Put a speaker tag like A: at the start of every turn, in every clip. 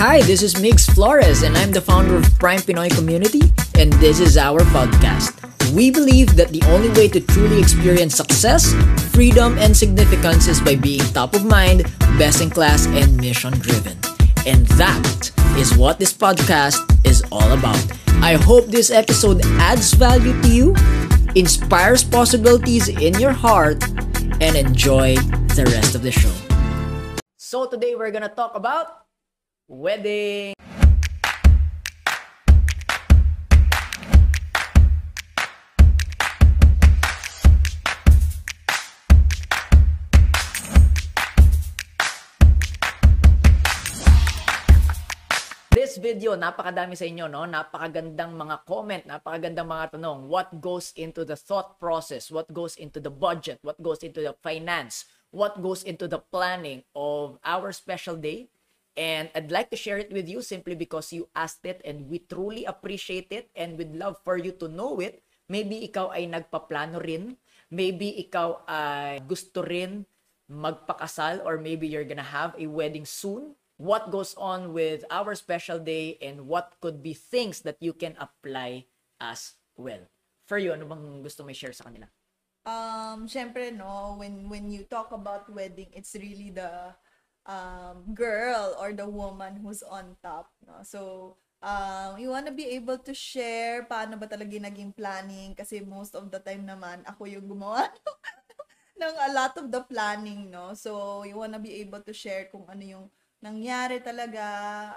A: Hi, this is Mix Flores, and I'm the founder of Prime Pinoy Community, and this is our podcast. We believe that the only way to truly experience success, freedom, and significance is by being top of mind, best in class, and mission driven. And that is what this podcast is all about. I hope this episode adds value to you, inspires possibilities in your heart, and enjoy the rest of the show. So, today we're gonna talk about wedding. This video, napakadami sa inyo, no? Napakagandang mga comment, napakagandang mga tanong. What goes into the thought process? What goes into the budget? What goes into the finance? What goes into the planning of our special day? And I'd like to share it with you simply because you asked it and we truly appreciate it and we'd love for you to know it. Maybe ikaw ay nagpaplano rin. Maybe ikaw ay gusto rin magpakasal or maybe you're gonna have a wedding soon. What goes on with our special day and what could be things that you can apply as well. For you, ano bang gusto mo share sa kanila?
B: Um, syempre, no, when, when you talk about wedding, it's really the um, girl or the woman who's on top. No? So, um, you wanna be able to share paano ba talaga naging planning kasi most of the time naman ako yung gumawa ng a lot of the planning, no? So, you wanna be able to share kung ano yung nangyari talaga,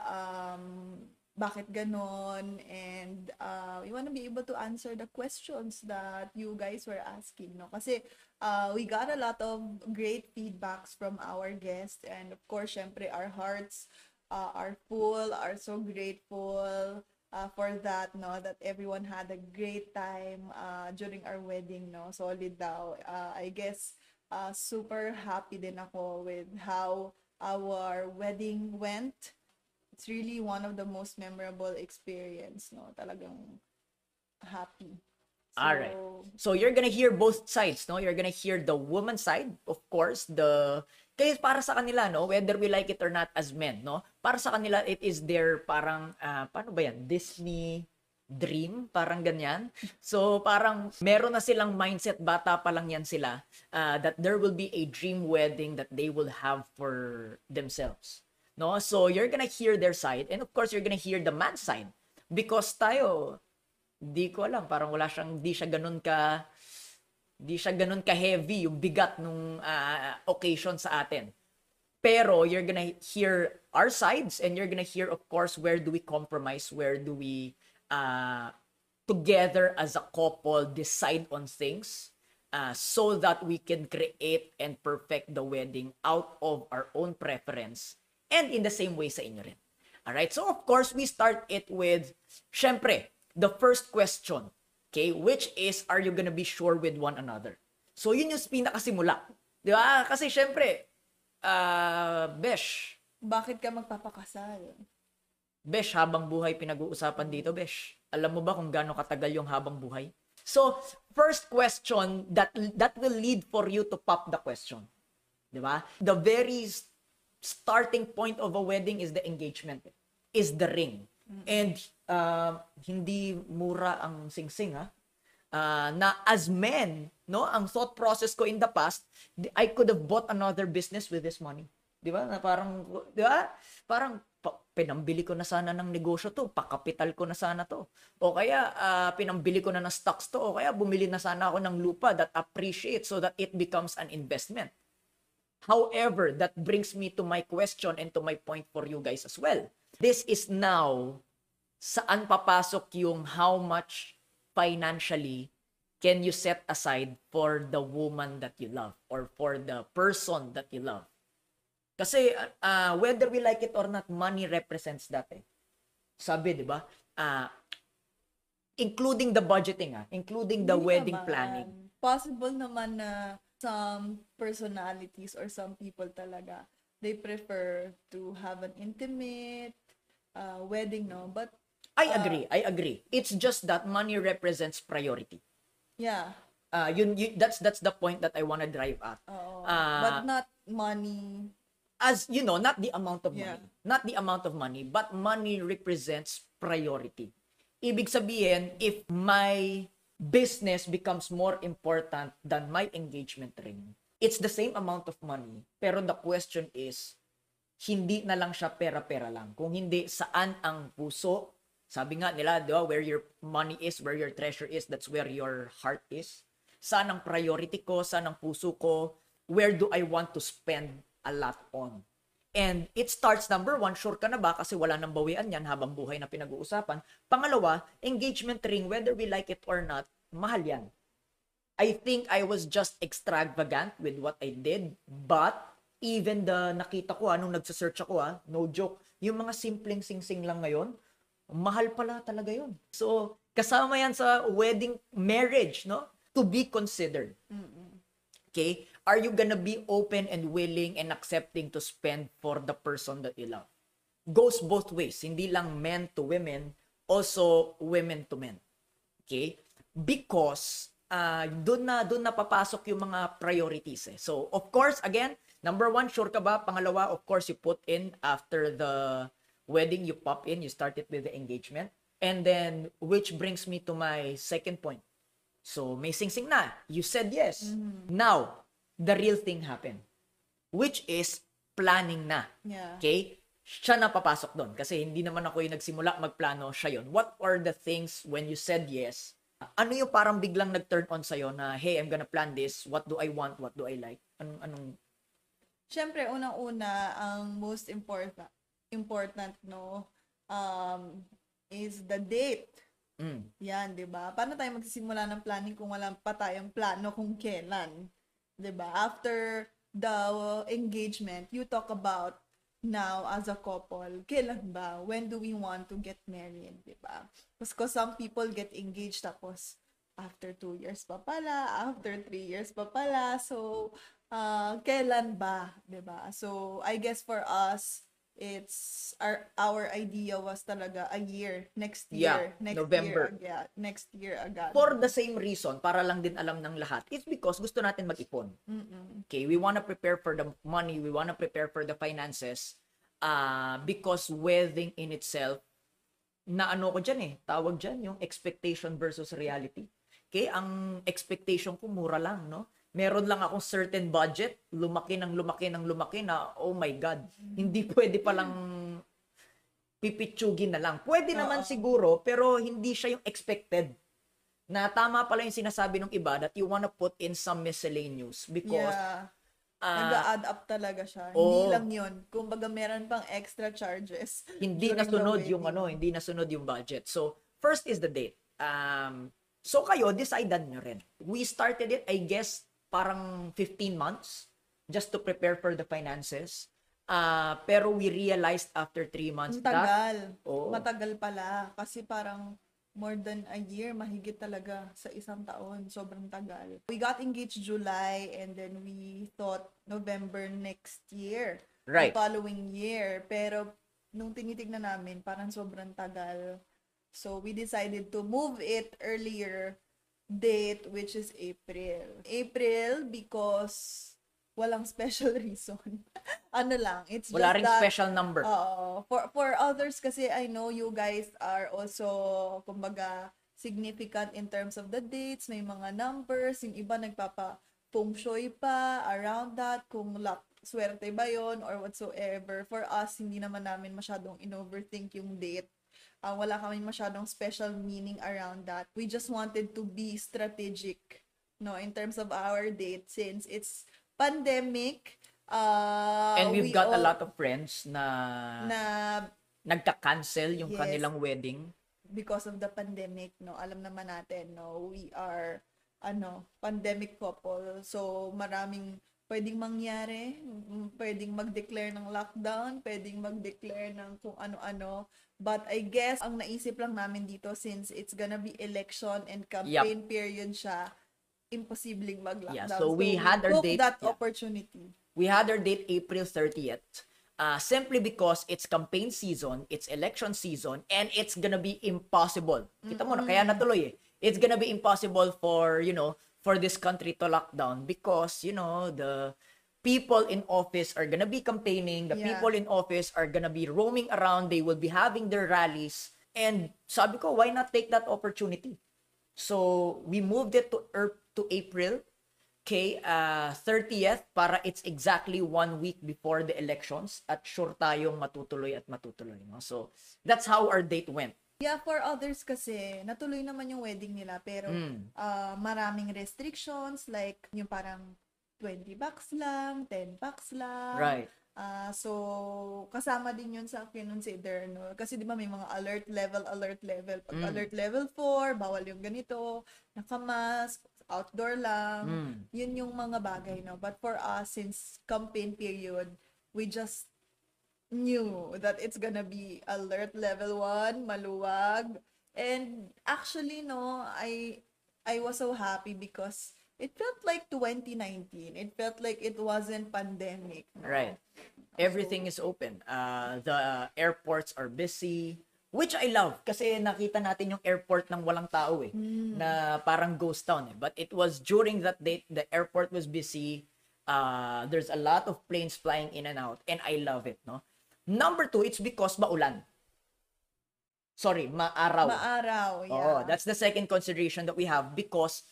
B: um, bakit ganon, and uh, you wanna be able to answer the questions that you guys were asking, no? Kasi uh, we got a lot of great feedbacks from our guests, and of course, syempre, our hearts uh, are full, are so grateful uh, for that, no? That everyone had a great time uh, during our wedding, no? Solid daw. Uh, I guess uh, super happy din ako with how our wedding went. It's really one of the most memorable experience, no? Talagang happy. So,
A: All right. So you're gonna hear both sides, no? You're gonna hear the woman side, of course, the kaya para sa kanila, no, whether we like it or not as men, no? Para sa kanila it is their parang ah, paano ba yan? Disney dream, parang ganyan. So parang meron na silang mindset bata pa lang yan sila ah, that there will be a dream wedding that they will have for themselves. No? So you're gonna hear their side and of course you're gonna hear the man's side because tayo di ko alam, parang wala siyang, di siya ganun ka, di siya ganun ka heavy yung bigat nung ah, occasion sa atin. Pero you're gonna hear our sides and you're gonna hear, of course, where do we compromise, where do we uh, together as a couple decide on things uh, so that we can create and perfect the wedding out of our own preference and in the same way sa inyo rin. Alright, so of course, we start it with, syempre, the first question, okay, which is, are you gonna be sure with one another? So, yun yung pinakasimula. Di ba? Kasi syempre, uh, Besh,
B: Bakit ka magpapakasal?
A: Besh, habang buhay pinag-uusapan dito, Besh. Alam mo ba kung gaano katagal yung habang buhay? So, first question that that will lead for you to pop the question. 'Di ba? The very starting point of a wedding is the engagement. Is the ring. And uh, hindi mura ang singsing ha. Uh, na as men, no, ang thought process ko in the past, I could have bought another business with this money. 'Di ba? Na parang 'di ba? Parang pa- pinambili ko na sana ng negosyo to, pakapital ko na sana to. O kaya ah, pinambili ko na ng stocks to, o kaya bumili na sana ako ng lupa that appreciates so that it becomes an investment. However, that brings me to my question and to my point for you guys as well. This is now saan papasok yung how much financially can you set aside for the woman that you love or for the person that you love. Kasi uh, whether we like it or not, money represents that eh. Sabi, di ba? Ah, including the budgeting ah, including the
B: Hindi
A: wedding
B: naman.
A: planning.
B: Possible naman na some personalities or some people talaga, they prefer to have an intimate uh, wedding, no? But
A: I agree, I agree. It's just that money represents priority.
B: yeah,
A: Uh, yun, yun, that's that's the point that I wanna drive at. Ah.
B: but not money.
A: as you know, not the amount of
B: Yeah.
A: money. Not the amount of money, but money represents priority. Ibig sabihin, if my business becomes more important than my engagement ring, it's the same amount of money. Pero the question is, hindi na lang siya pera-pera lang. Kung hindi, saan ang puso? Sabi nga nila, di ba, where your money is, where your treasure is, that's where your heart is. Saan ang priority ko? Saan ang puso ko? Where do I want to spend a lot on? And it starts, number one, sure ka na ba? Kasi wala nang bawian yan habang buhay na pinag-uusapan. Pangalawa, engagement ring, whether we like it or not, mahal yan. I think I was just extravagant with what I did, but even the nakita ko, anong nagsa-search ako ah, no joke, yung mga simpleng sing-sing lang ngayon, mahal pala talaga yun. So, kasama yan sa wedding marriage, no? To be considered. Okay? Are you gonna be open and willing and accepting to spend for the person that you love? Goes both ways. Hindi lang men to women, also women to men. Okay? Because uh, doon na doon na papasok yung mga priorities eh. So, of course, again, number one, sure ka ba? Pangalawa, of course, you put in after the wedding, you pop in, you start it with the engagement. And then, which brings me to my second point. So, may sing-sing na. You said yes. Now, the real thing happened. Which is planning na.
B: Yeah.
A: Okay? Siya na papasok doon. Kasi hindi naman ako yung nagsimula magplano, siya yon. What are the things when you said yes? Ano yung parang biglang nag-turn on sa'yo na, hey, I'm gonna plan this. What do I want? What do I like? Anong, anong,
B: Siyempre, unang-una, ang most important, important, no, um, is the date.
A: mm,
B: Yan, 'di ba? Paano tayo magsisimula ng planning kung wala pa tayong plano kung kailan? 'Di ba? After the engagement, you talk about now as a couple, kailan ba? When do we want to get married, 'di ba? Because some people get engaged tapos after two years pa pala, after three years pa pala. So, uh, kailan ba, 'di ba? So, I guess for us, it's our our idea was talaga a year next year
A: Yeah,
B: next
A: November.
B: year agad next year agad
A: for the same reason, para lang din alam ng lahat, it's because gusto natin mag-ipon.
B: Mm-mm.
A: Okay, we want to prepare for the money, we want to prepare for the finances, uh, because wedding in itself, na ano ko dyan eh, tawag dyan, yung expectation versus reality. Okay, ang expectation ko mura lang, no? Meron lang akong certain budget, lumaki ng lumaki ng lumaki na, oh my God, hindi pwede palang pipitsugin na lang. Pwede naman siguro, pero hindi siya yung expected. Na tama pala yung sinasabi ng iba that you wanna put in some miscellaneous because
B: yeah
A: ah,
B: nag-add up talaga siya
A: oo.
B: hindi lang yun kumbaga meron pang extra charges
A: hindi nasunod yung ano, hindi nasunod yung budget. So, first is the date. Um, so kayo, decidean nyo rin. We started it, I guess, parang 15 months just to prepare for the finances. Uh, pero we realized after 3 months
B: Ang
A: that, Oo.
B: matagal pala kasi parang more than a year mahigit talaga sa isang taon sobrang tagal we got engaged July and then we thought November next year
A: right,
B: the following year. Pero nung tinitignan namin, parang sobrang tagal. So we decided to move it earlier date, which is April. April because walang special reason. ano lang, it's
A: wala
B: just
A: ring
B: that,
A: special number.
B: Oo. For, for others kasi I know you guys are also, kumbaga, significant in terms of the dates, may mga numbers, yung iba nagpapa feng shui pa around that, kung luck, swerte ba yon or whatsoever. For us, hindi naman namin masyadong in-overthink yung date. Ah, wala kami masyadong special meaning around that. We just wanted to be strategic, no, in terms of our date since it's pandemic. Uh,
A: And we've
B: we
A: got a
B: all-
A: lot of friends na,
B: na
A: nagka-cancel yung
B: Yes.
A: kanilang wedding.
B: because of the pandemic, no, alam naman natin, no, we are, ano, pandemic couple. So, maraming pwedeng mangyari, pwedeng mag-declare ng lockdown, pwedeng mag-declare ng kung ano-ano. But I guess, ang naisip lang namin dito, since it's gonna be election and campaign period siya, imposibleng mag-lockdown.
A: Yeah, so we had our
B: took
A: date-
B: that
A: yeah.
B: opportunity.
A: We had our date April 30th. Uh, simply because it's campaign season, it's election season, and it's gonna be impossible. Kita mo na, kaya natuloy eh. It's gonna be impossible for, you know, for this country to lock down because, you know, the people in office are gonna be campaigning, the
B: Yeah.
A: people in office are gonna be roaming around, they will be having their rallies. And sabi ko, why not take that opportunity? So, we moved it to, er, to April, okay, uh, 30th, para it's exactly one week before the elections at sure tayong matutuloy at matutuloy. No? So, that's how our date went.
B: Yeah, for others kasi, natuloy naman yung wedding nila, pero
A: Mm.
B: ah, maraming restrictions, like yung parang 20 bucks lang, 10 bucks lang.
A: Right.
B: Ah, so, kasama din yun sa kinonsider, no? Kasi di ba may mga alert level, alert level. Pag
A: Mm.
B: alert level 4, bawal yung ganito, nakamask, outdoor lang.
A: Mm.
B: Yun yung mga bagay, no? But for us, since campaign period, we just knew that it's gonna be alert level 1, maluwag. And actually, no, I I was so happy because it felt like 2019. It felt like it wasn't pandemic. no?
A: Right. Everything is open. Uh, the airports are busy, which I love kasi nakita natin yung airport ng walang tao eh, na parang ghost town eh. But it was during that date, the airport was busy. Uh, there's a lot of planes flying in and out and I love it, no? Number two, it's because maulan. Sorry, maaraw.
B: Maaraw, yeah.
A: Oh, that's the second consideration that we have because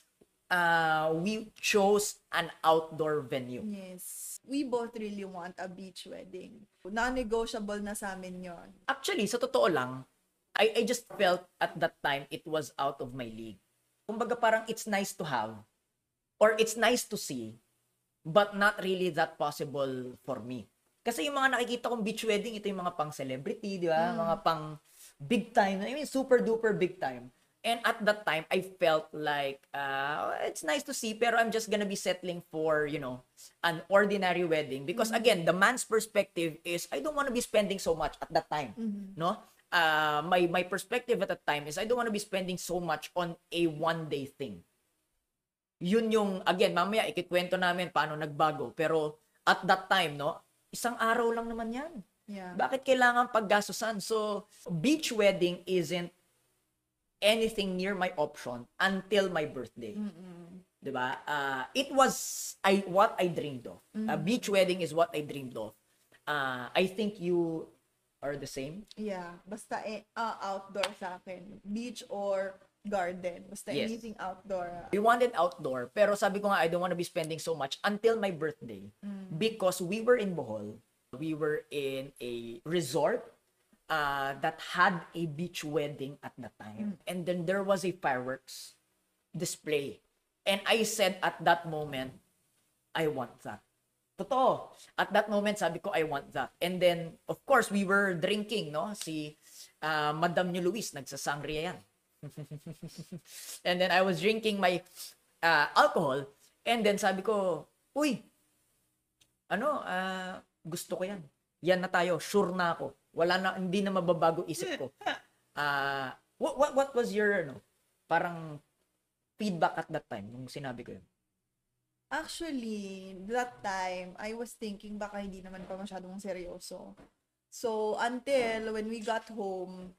A: uh, we chose an outdoor venue.
B: Yes. We both really want a beach wedding. Non-negotiable na sa amin yon.
A: Actually, sa totoo lang, I, I just felt at that time it was out of my league. Kumbaga parang it's nice to have or it's nice to see but not really that possible for me. Kasi yung mga nakikita kong beach wedding, ito yung mga pang celebrity, di ba? Mga pang big time. I mean, super duper big time. And at that time, I felt like, uh, it's nice to see, pero I'm just gonna be settling for, you know, an ordinary wedding. Because again, the man's perspective is, I don't wanna be spending so much at that time. No? Uh, my, my perspective at that time is, I don't wanna be spending so much on a one-day thing yun yung, again, mamaya ikikwento namin paano nagbago. Pero at that time, no, isang araw lang naman yan.
B: Yeah.
A: Bakit kailangan paggastusan? So, beach wedding isn't anything near my option until my birthday. 'Di ba? Uh, it was I what I dreamed of. A beach wedding is what I dreamed of. Uh, I think you are the same.
B: Yeah. Basta eh, ah, outdoor sa akin. Beach or garden. Basta
A: Yes.
B: anything outdoor.
A: We wanted outdoor, pero sabi ko nga, I don't want to be spending so much until my birthday. Because we were in Bohol. We were in a resort uh, that had a beach wedding at the time. And then there was a fireworks display. And I said at that moment, I want that. Totoo. At that moment, sabi ko, I want that. And then, of course, we were drinking, no? Si uh, Madam ni Luis, nagsasangria yan. and then I was drinking my uh, alcohol. And then sabi ko, uy, ano, ah, gusto ko yan. Yan na tayo, sure na ako. Wala na, hindi na mababago isip ko. Ah, what, what, what was your, ano, parang feedback at that time nung sinabi ko yun?
B: Actually, that time, I was thinking baka hindi naman pa masyadong seryoso. So, until when we got home,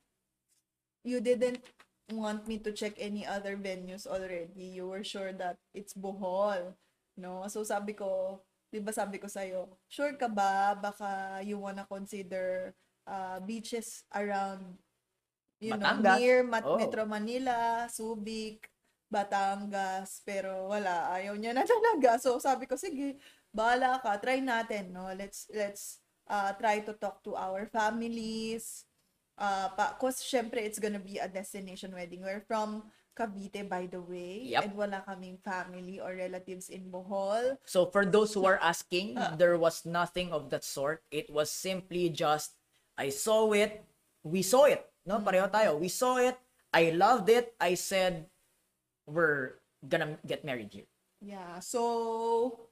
B: you didn't want me to check any other venues already. You were sure that it's Bohol. No? So, sabi ko, di ba sabi ko sa'yo, sure ka ba baka you wanna consider uh, beaches around, you know,
A: Batangas.
B: near Mat-
A: Oh.
B: Metro Manila, Subic, Batangas, pero wala, ayaw niya na talaga. So sabi ko, sige, bahala ka, try natin, no? Let's let's uh, try to talk to our families. Uh, pa, cause syempre it's gonna be a destination wedding. We're from Cavite, by the way,
A: Yep.
B: and wala kaming family or relatives in Bohol.
A: So for those who are asking, there was nothing of that sort. It was simply just, I saw it, we saw it. No, pareho tayo. We saw it, I loved it, I said, we're gonna get married here.
B: Yeah. So,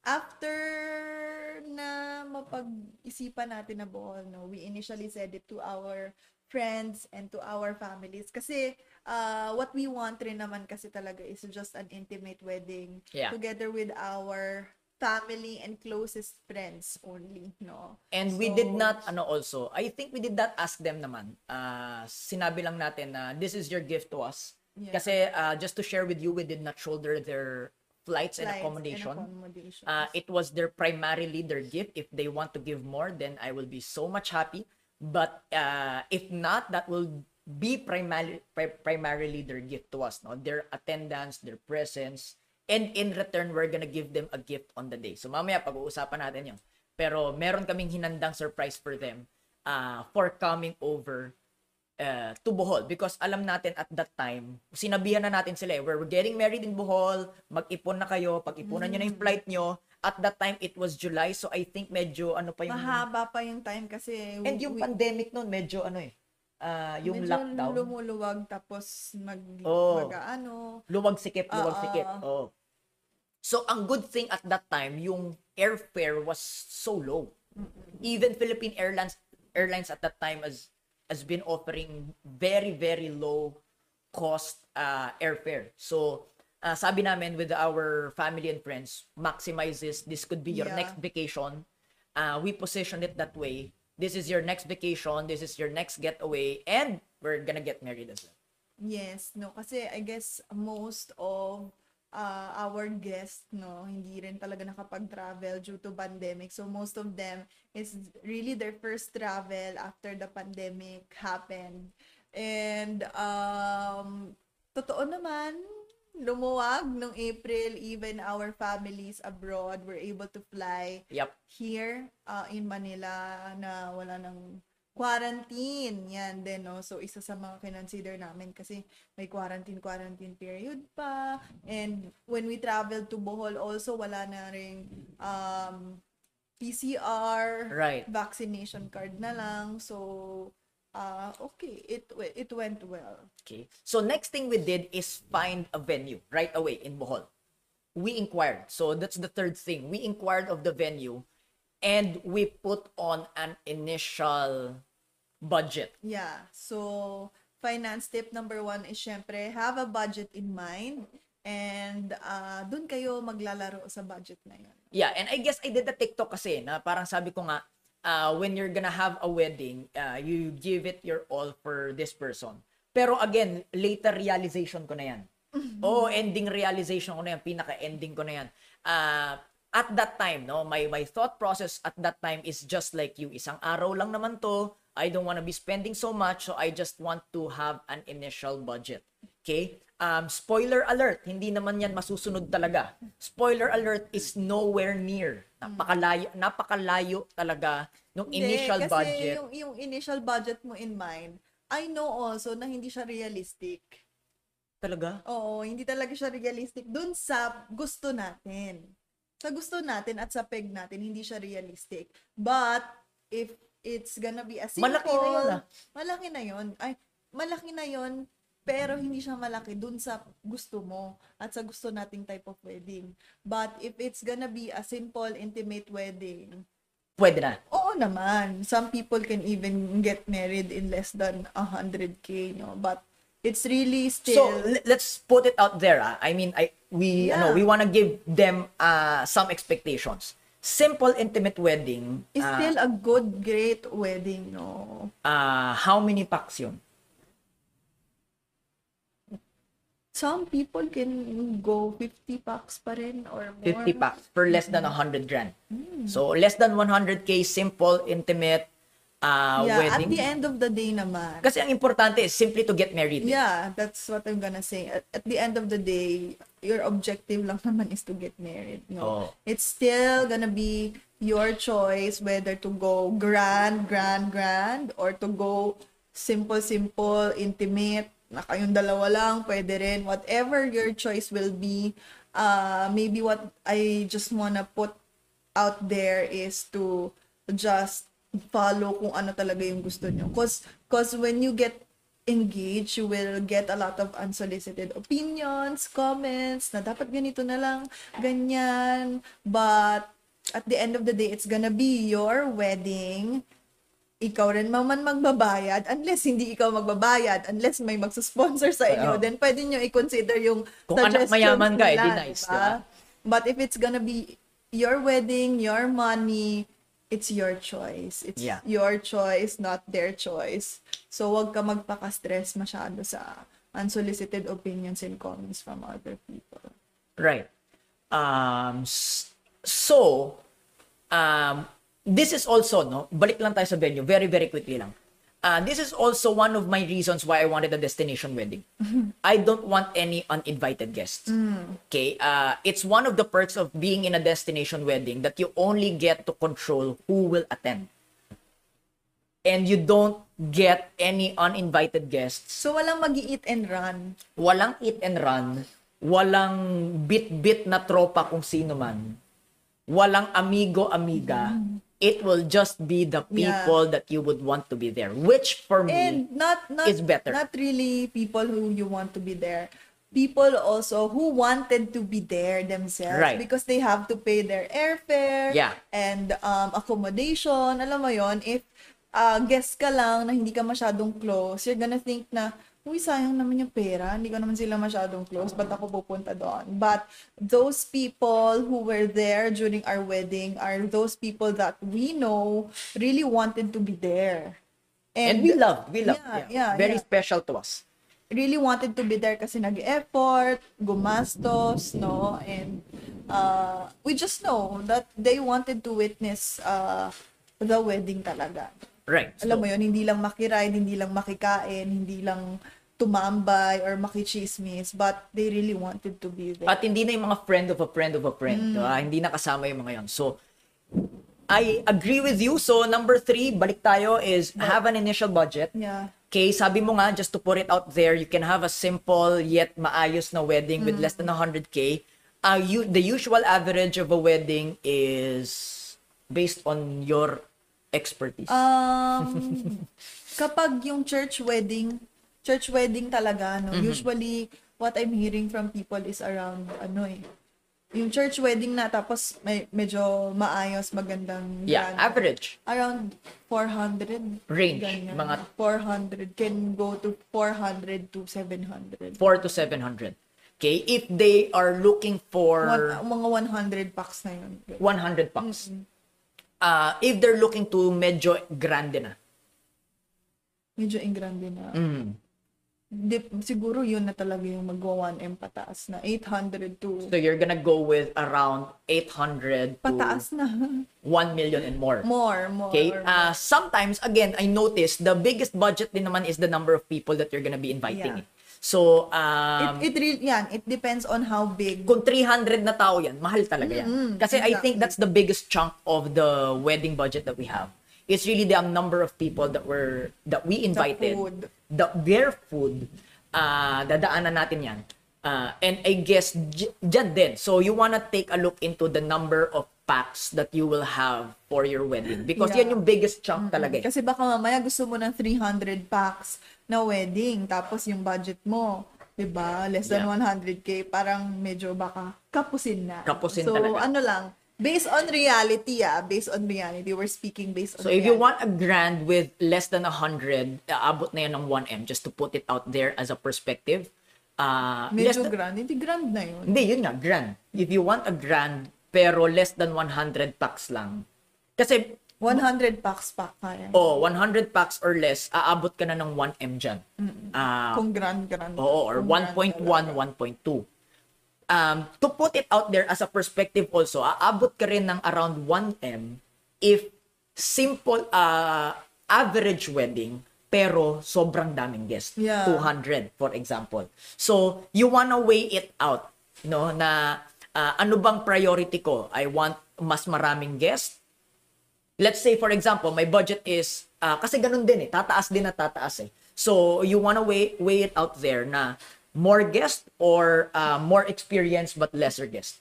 B: after na mapag-isipan natin na Bohol, no, we initially said it to our friends and to our families. Kasi, uh, what we want rin naman kasi talaga is just an intimate wedding
A: Yeah.
B: together with our family and closest friends only, no?
A: And we did
B: So-
A: not, ano also, I think we did not ask them naman. Uh, sinabi lang natin na this is your gift to us.
B: Yeah.
A: Kasi uh, just to share with you, we did not shoulder their flights, and
B: Flights
A: accommodation.
B: accommodations.
A: Uh, it was their primarily their gift. If they want to give more, then I will be so much happy. But uh, if not, that will be primarily pri- primarily their gift to us. No, their attendance, their presence, and in return, we're gonna give them a gift on the day. So mamaya pag-uusapan natin yun. Pero meron kaming hinandang surprise for them uh, for coming over uh, to Bohol because alam natin at that time, sinabihan na natin sila eh, we're getting married in Bohol, mag-ipon na kayo, pag-ipunan nyo na
B: Mm.
A: yung flight nyo. At that time, it was July, so I think medyo ano pa yung...
B: Mahaba pa yung time kasi
A: And yung
B: we-
A: pandemic noon, medyo ano eh, ah, yung
B: medyo
A: lockdown,
B: lumuluwag tapos mag,
A: Oh.
B: mag ano.
A: luwag sikip, luwag
B: Ah,
A: sikip.
B: ah.
A: Oh. So, ang good thing at that time, yung airfare was so low. Even Philippine Airlines Airlines at that time has has been offering very very low cost uh, airfare. So, uh, sabi namin with our family and friends, maximize this. This could be your
B: Yeah.
A: next vacation. Uh, we positioned it that way. This is your next vacation. This is your next getaway. And we're gonna get married as well.
B: Yes, no, kasi I guess most of uh, our guests, no, hindi rin talaga nakapag-travel due to pandemic. So most of them is really their first travel after the pandemic happened. And um totoo naman, lumuwag nung April, even our families abroad were able to fly
A: Yep.
B: here uh, in Manila na wala ng quarantine. Yan din, no? So, isa sa mga kinonsider namin kasi may quarantine-quarantine period pa. And when we travel to Bohol also, wala na rin um, PCR,
A: Right.
B: vaccination card na lang. So, uh, okay, it it went well.
A: Okay. So next thing we did is find a venue right away in Bohol. We inquired. So that's the third thing. We inquired of the venue and we put on an initial budget.
B: Yeah. So, finance tip number one is syempre, have a budget in mind and uh, dun kayo maglalaro sa budget na yun.
A: Yeah, and I guess I did the TikTok kasi na parang sabi ko nga uh, when you're gonna have a wedding, uh, you give it your all for this person. Pero again, later realization ko na yan. Oh, ending realization ko na yan, pinaka-ending ko na yan. Uh, at that time, no, my my thought process at that time is just like you. Isang araw lang naman to. I don't want to be spending so much, so I just want to have an initial budget. Okay? Um, spoiler alert, hindi naman yan masusunod talaga. Spoiler alert is nowhere near. Napakalayo, napakalayo talaga nung
B: Hindi,
A: initial
B: kasi
A: budget.
B: yung, yung initial budget mo in mind, I know also na hindi siya realistic.
A: Talaga?
B: Oo, hindi talaga siya realistic dun sa gusto natin. Sa gusto natin at sa peg natin, hindi siya realistic. But, if it's gonna be a simple...
A: Malaki na yun, ah.
B: Malaki na yun. Ay, malaki na yun, pero hindi siya malaki dun sa gusto mo at sa gusto nating type of wedding. But, if it's gonna be a simple, intimate wedding,
A: Pwede na.
B: Oo naman. Some people can even get married in less than 100k, no? But it's really
A: So
B: still
A: l- let's put it out there. Ah. I mean, I we
B: Yeah.
A: ano, we want to give them uh, some expectations. Simple intimate wedding.
B: is
A: ah,
B: still a good great wedding, no?
A: ah, how many packs yun?
B: Some people can go 50 packs pa rin or more.
A: 50 packs for less than 100 grand.
B: Hmm.
A: So less than 100k simple intimate uh,
B: yeah,
A: wedding.
B: at the end of the day naman.
A: Kasi ang importante is simply to get married.
B: Yeah, that's what I'm gonna say. At, at the end of the day, your objective lang naman is to get married. No,
A: Oo.
B: it's still gonna be your choice whether to go grand, grand, grand, or to go simple, simple, intimate. Na kayong dalawa lang, pwede rin. Whatever your choice will be, uh, maybe what I just wanna put out there is to just follow kung ano talaga yung gusto nyo. Cause, cause when you get engaged, you will get a lot of unsolicited opinions, comments, na dapat ganito na lang, ganyan. But, at the end of the day, it's gonna be your wedding. Ikaw rin man magbabayad, unless hindi ikaw magbabayad, unless may magsusponsor sa inyo,
A: Oo.
B: then pwede nyo i-consider yung
A: Kung anak
B: suggestions
A: mayaman ka, edi
B: nila,
A: nice,
B: diba?
A: diba?
B: But if it's gonna be your wedding, your money, it's your choice. It's
A: Yeah.
B: your choice, not their choice. So, wag ka magpaka-stress masyado sa unsolicited opinions and comments from other people.
A: Right. Um, so, um, this is also, no, balik lang tayo sa venue, very, very quickly lang. Uh, this is also one of my reasons why I wanted a destination wedding. I don't want any uninvited guests. Okay, uh, it's one of the perks of being in a destination wedding that you only get to control who will attend. And you don't get any uninvited guests
B: So, walang mag eat and run.
A: walang eat and run, walang bit-bit na tropa kung sino man, walang amigo-amiga, it will just be the people that you would want to be there. Which for me,
B: And not not
A: is better.
B: not really people who you want to be there. People also who wanted to be there themselves
A: Right.
B: because they have to pay their airfare
A: Yeah.
B: and um, accommodation. Alam mo yon if uh, guest ka lang na hindi ka masyadong close, you're gonna think na, uy, sayang naman yung pera. Hindi ko naman sila masyadong close. Ba't ako pupunta doon? But those people who were there during our wedding are those people that we know really wanted to be there.
A: and we love, we love.
B: Yeah,
A: Yeah,
B: yeah,
A: Very
B: yeah.
A: special to us.
B: really wanted to be there kasi nag-effort, gumastos, no? And uh, we just know that they wanted to witness uh, the wedding talaga.
A: Right.
B: Alam
A: So,
B: mo yun, hindi lang makiride, hindi lang makikain, hindi lang tumambay or makichismis, but they really wanted to be there.
A: at hindi na yung mga friend of a friend of a friend.
B: Mm.
A: diba? Hindi na kasama yung mga yon. So, I agree with you. So, number three, balik tayo, is have an initial budget.
B: yeah.
A: Okay, sabi mo nga, just to put it out there, you can have a simple yet maayos na wedding with less than 100k. Uh, you, the usual average of a wedding is based on your expertise.
B: Um, kapag yung church wedding, church wedding talaga, no,
A: Mm-hmm.
B: usually, what I'm hearing from people is around, ano eh, yung church wedding na tapos may, medyo maayos, magandang
A: yeah,
B: grand,
A: average.
B: around 400
A: Range,
B: ganyan.
A: mga-
B: 400 can go to 400 to 700
A: 4 to 700. Okay, if they are looking for
B: One, mga 100 packs na yun
A: 100 bucks. Uh, if they're looking to medyo grande na.
B: medyo ingrande na
A: Mm.
B: Dip, siguro yun na talaga yung magwa 1M pataas na 800 to
A: So you're gonna go with around 800 to
B: pataas na
A: 1 million and more.
B: more more
A: Okay? Uh, sometimes, again, I noticed the biggest budget din naman is the number of people that you're gonna be inviting.
B: Yeah.
A: So, um,
B: it, it really yan it depends on how big
A: kung 300 na tao yan, mahal talaga yan. Kasi I think
B: exactly.
A: that's the biggest chunk of the wedding budget that we have. It's really the number of people that were that we invited.
B: food.
A: The, their food. Uh, dadaanan natin yan. Uh, and I guess dyan din. So you wanna take a look into the number of packs that you will have for your wedding. Because
B: Yeah.
A: yan yung biggest chunk talaga. eh.
B: kasi baka mamaya gusto mo ng 300 packs na wedding tapos yung budget mo 'di ba less than
A: Yeah.
B: 100k parang medyo baka kapusin na
A: Kapusin
B: so
A: talaga.
B: ano lang based on reality ah based on reality we're speaking based on
A: So if you
B: reality.
A: want a grand with less than 100, aabot na yan ng 1M just to put it out there as a perspective. Uh, less
B: medyo
A: than-
B: grand hindi grand na yun
A: Hindi, yun nga, grand. If you want a grand, pero less than 100 packs lang. Kasi,
B: 100 packs pa kaya
A: oh, 100 packs or less, aabot ka na ng 1M dyan. Ah,
B: kung grand grand
A: Oo, or
B: Kung grand
A: 1.1,
B: talaga.
A: 1.2. Um, to put it out there as a perspective also, aabot ka rin ng around 1M if simple, uh, average wedding, pero sobrang daming guests.
B: Yeah.
A: 200, for example. So, you wanna weigh it out, no, na uh, ano bang priority ko? I want mas maraming guests let's say for example, my budget is ah, kasi ganun din eh, tataas din na tataas eh. So you wanna weigh weigh it out there na more guests or ah, more experience but lesser guests.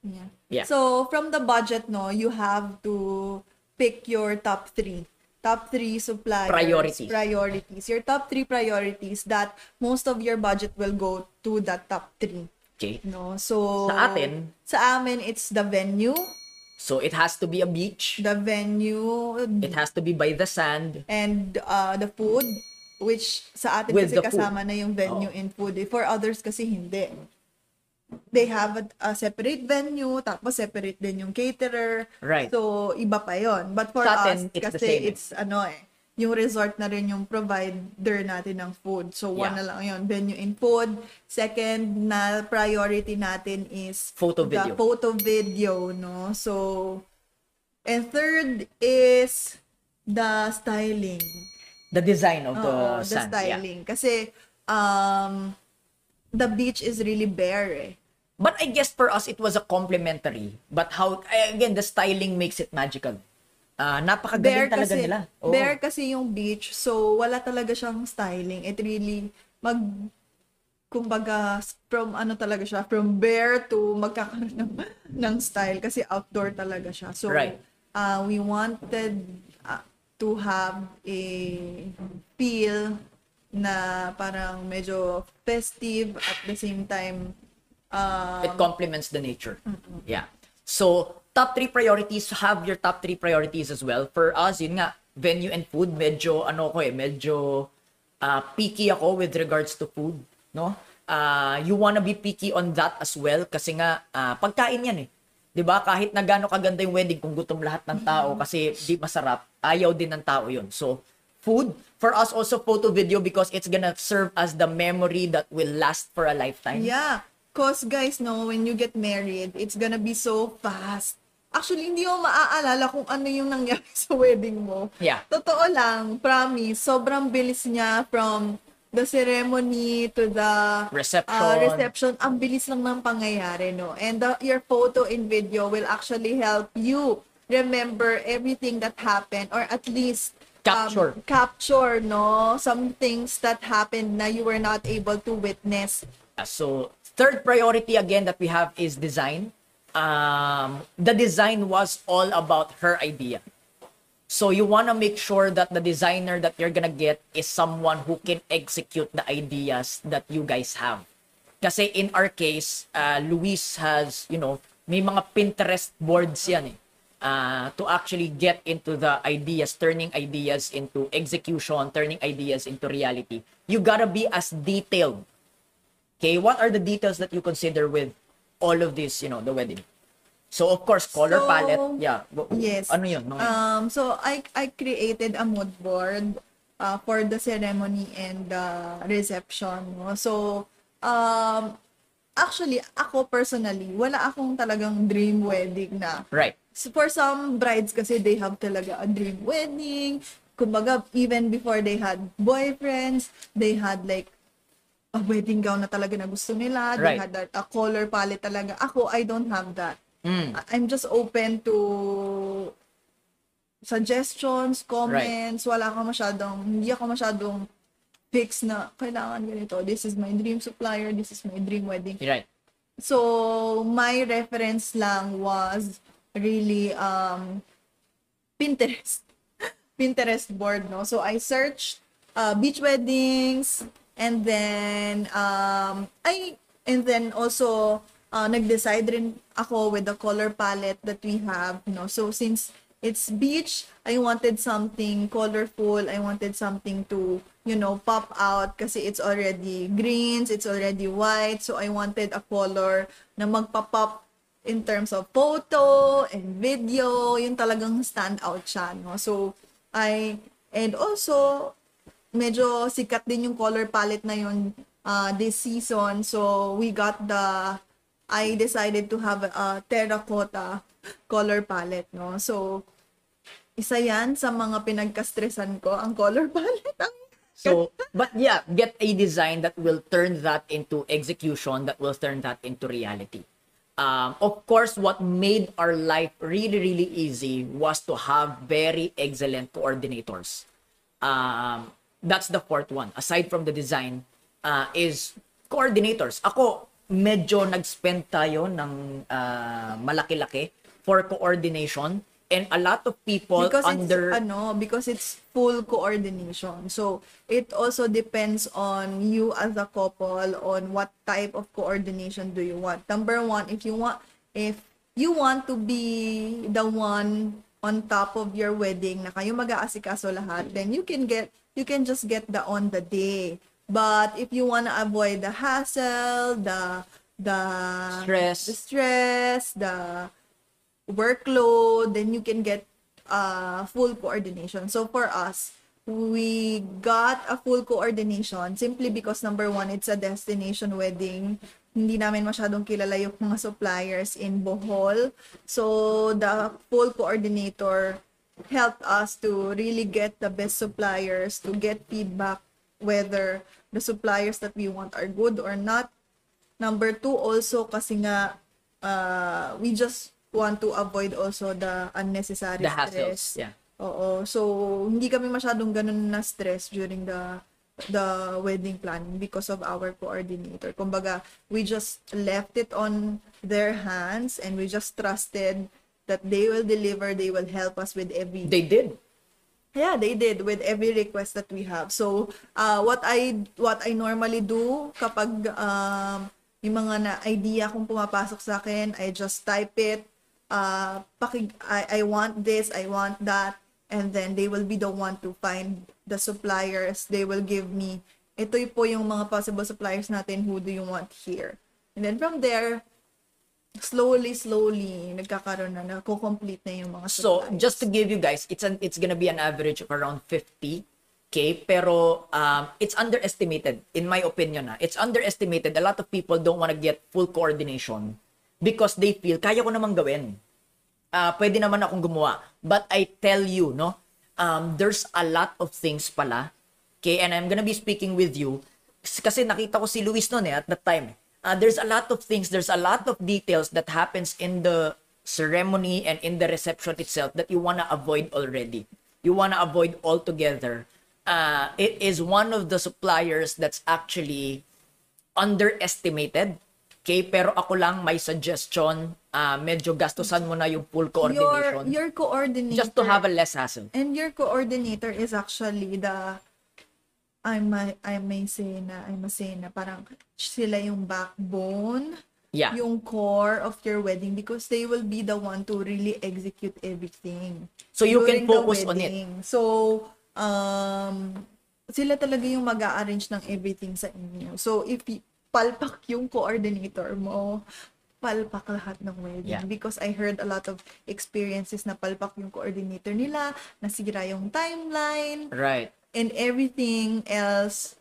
B: Yeah.
A: Yeah.
B: So from the budget, no, you have to pick your top three. Top three suppliers.
A: Priorities.
B: Priorities. Your top three priorities that most of your budget will go to that top three.
A: Okay?
B: No? So,
A: Sa atin?
B: Sa amin, it's the venue.
A: So it has to be a beach.
B: The venue
A: It has to be by the sand.
B: and uh, the food. Which sa atin
A: With
B: kasi
A: the food.
B: kasama na yung venue and food. eh. For others kasi hindi. They have a, a separate venue, tapos separate din yung caterer.
A: Right.
B: So, iba pa yon But for
A: Sa atin,
B: us,
A: it's the
B: kasi
A: same eh.
B: it's ano eh, yung resort na rin yung provider natin ng food. So, one
A: Yeah.
B: na lang yun, venue and food. Second na priority natin is
A: Photo
B: the
A: video.
B: photo video, no? So, and third is the styling.
A: The design of the
B: Oo, the
A: sand. Yeah.
B: styling. Kasi, um, the beach is really bare eh.
A: But I guess for us, it was a complimentary. But how, again, the styling makes it magical. Ah, napakagaling
B: Bare
A: talaga
B: kasi,
A: nila. Oo.
B: bare kasi yung beach, so wala talaga siyang styling. It really, mag, kumbaga, from ano talaga siya, from bare to magkakaroon ng, ng style kasi outdoor talaga siya. So,
A: Right.
B: uh, we wanted uh, to have a feel na parang medyo festive at the same time um,
A: it complements the nature. Yeah. So, top three priorities, have your top three priorities as well. For us, yun nga, venue and food, medyo, ano ko eh, medyo uh, picky ako with regards to food, no? Uh, you wanna be picky on that as well kasi nga, uh, pagkain yan eh. 'Di ba Kahit na gaano kaganda yung wedding, kung gutom lahat ng tao kasi di masarap, ayaw din ng tao yun. So, food, for us also photo video because it's gonna serve as the memory that will last for a lifetime.
B: Yeah. Cause guys, no, when you get married, it's gonna be so fast. Actually, hindi mo maaalala kung ano yung nangyari sa wedding mo.
A: Yeah.
B: Totoo lang, promise, sobrang bilis niya from the ceremony to the
A: Reception.
B: uh, reception. Ang bilis lang ng pangyayari, no? And the, your photo and video will actually help you remember everything that happened or at least
A: Capture.
B: um, capture, no? Some things that happened na you were not able to witness
A: Uh, So, third priority again that we have is design. Um, the design was all about her idea. So, you want to make sure that the designer that you're gonna get is someone who can execute the ideas that you guys have. Kasi in our case, uh, Luis has, you know, may mga Pinterest boards yan eh. Uh, to actually get into the ideas, turning ideas into execution, turning ideas into reality. You gotta be as detailed Okay, what are the details that you consider with all of this, you know, the wedding? So, of course, color
B: So,
A: palette. Yeah.
B: Yes.
A: Ano yun? Mga-
B: Um, so I I created a mood board uh, for the ceremony and the reception. no? So um actually ako personally wala akong talagang dream wedding na.
A: right.
B: So for some brides kasi they have talaga a dream wedding. Kumbaga even before they had boyfriends, they had like a wedding gown na talaga na gusto nila. They
A: Right.
B: had that, a color palette talaga. Ako, I don't have that.
A: Mm.
B: I'm just open to suggestions, comments, wala ako masyadong, hindi ako masyadong fix na kailangan ganito. This is my dream supplier, this is my dream wedding.
A: Right.
B: So, my reference lang was really um Pinterest. Pinterest board, no? So, I searched uh, beach weddings and then um I and then also uh, nag-decide rin ako with the color palette that we have, no? So, since it's beach, I wanted something colorful. I wanted something to, you know, pop out kasi it's already greens, it's already white. So I wanted a color na magpa-pop in terms of photo and video, yung talagang stand out siya, no? So I and also medyo sikat din yung color palette na yun uh, this season. So we got the I decided to have a terracotta color palette, no? So, isa yan sa mga pinagkastresan ko, ang color palette. Ang
A: So, but yeah, get a design that will turn that into execution, that will turn that into reality. Um, of course, what made our life really, really easy was to have very excellent coordinators. Um, that's the fourth one. Aside from the design, uh, is coordinators. Ako, medyo nag-spend tayo ng uh, malaki-laki for coordination and a lot of people
B: because
A: under
B: it's ano because it's full coordination. So it also depends on you as a couple on what type of coordination do you want. Number one if you want if you want to be the one on top of your wedding na kayo mag-aasikaso lahat then you can get you can just get the on the day but if you want to avoid the hassle the the
A: Stress.
B: the stress the workload, then you can get uh, full coordination. So for us, we got a full coordination simply because number one, it's a destination wedding. Hindi namin masyadong kilala yung mga suppliers in Bohol. So, the full coordinator helped us to really get the best suppliers, to get feedback whether the suppliers that we want are good or not. Number two, also kasi nga, uh, we just want to avoid also the unnecessary
A: The
B: stress.
A: hassles. Yeah.
B: Oo. So, hindi kami masyadong ganun na stress during the the wedding planning because of our coordinator. Kumbaga, we just left it on their hands and we just trusted that they will deliver, they will help us with every
A: They did.
B: Yeah, they did with every request that we have. So, uh, what I what I normally do kapag um, yung mga na idea kung pumapasok sa akin, I just type it. Uh, pakig, I, I want this, I want that, and then they will be the one to find the suppliers. They will give me, ito po yung mga possible suppliers natin, who do you want here? And then from there, slowly, slowly, nagkakaroon na, nako-complete na yung mga
A: So,
B: suppliers.
A: just to give you guys, it's an it's gonna be an average of around 50k, pero um, it's underestimated, in my opinion. Ha. It's underestimated. A lot of people don't want to get full coordination because they feel, kaya ko namang gawin. Ah, pwede naman akong gumawa. But I tell you, no, um, there's a lot of things pala. Okay, and I'm gonna be speaking with you kasi nakita ko si Luis noon eh, at that time. Uh, there's a lot of things, there's a lot of details that happens in the ceremony and in the reception itself that you wanna avoid already. You wanna avoid altogether. Uh, it is one of the suppliers that's actually underestimated. Okay, pero ako lang may suggestion, ah, medyo gastusan mo na yung
B: your,
A: coordination
B: your coordinator
A: just to have a less hassle.
B: And your coordinator is actually the I may I may say na I must say na parang sila yung backbone,
A: Yeah.
B: yung core of your wedding because they will be the one to really execute everything.
A: So you can focus on it.
B: So um sila talaga yung mag-arrange ng everything sa inyo. So if palpak yung coordinator mo, palpak lahat ng wedding.
A: Yeah.
B: Because I heard a lot of experiences na palpak yung coordinator nila, nasira yung timeline,
A: Right.
B: And everything else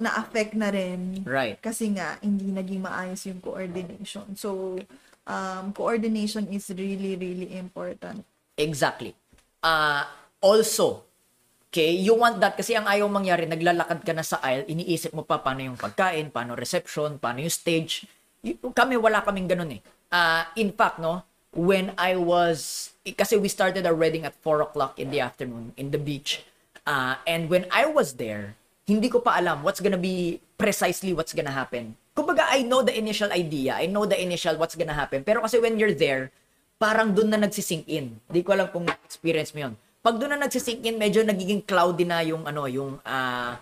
B: na-affect na rin.
A: Right.
B: Kasi nga, hindi naging maayos yung coordination. So, um, coordination is really, really important.
A: Exactly. Uh, also, okay, you want that kasi ang ayaw mangyari, naglalakad ka na sa aisle, iniisip mo pa paano yung pagkain, paano reception, paano yung stage. Kami, wala kaming ganun eh. Uh, in fact, no, when I was, eh, kasi we started our wedding at 4 o'clock in the afternoon in the beach. Uh, and when I was there, hindi ko pa alam what's gonna be precisely what's gonna happen. Kumbaga, I know the initial idea. I know the initial what's gonna happen. Pero kasi when you're there, parang doon na nagsisink in. Hindi ko alam kung experience mo yun. Pag doon na nagsisink in, medyo nagiging cloudy na yung ano, yung ah,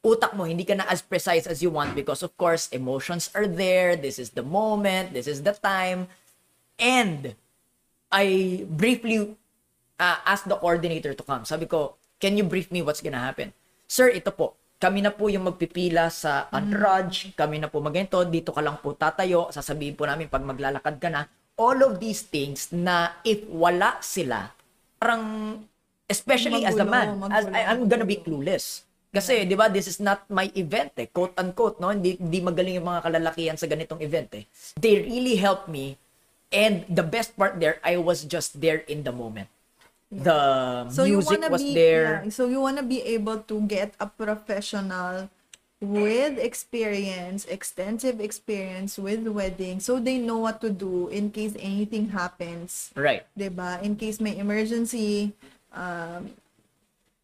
A: utak mo, hindi ka na as precise as you want because of course, emotions are there, this is the moment, this is the time. And I briefly uh, asked the coordinator to come. Sabi ko, can you brief me what's gonna happen? Sir, ito po. Kami na po yung magpipila sa entourage. Kami na po magento. Dito ka lang po tatayo. Sasabihin po namin pag maglalakad ka na. All of these things na if wala sila, parang, especially as a man,
B: Magulo,
A: as,
B: magulo,
A: I, I'm gonna be clueless. Kasi, di ba, this is not my event eh. Quote unquote, no? Hindi, hindi magaling yung mga kalalakihan sa ganitong event eh. They really helped me And the best part there, I was just there in the moment. The
B: So
A: music was
B: be,
A: there.
B: yeah, so you wanna be able to get a professional with experience, extensive experience with wedding, so they know what to do in case anything happens.
A: Right.
B: 'di ba? In case may emergency, um,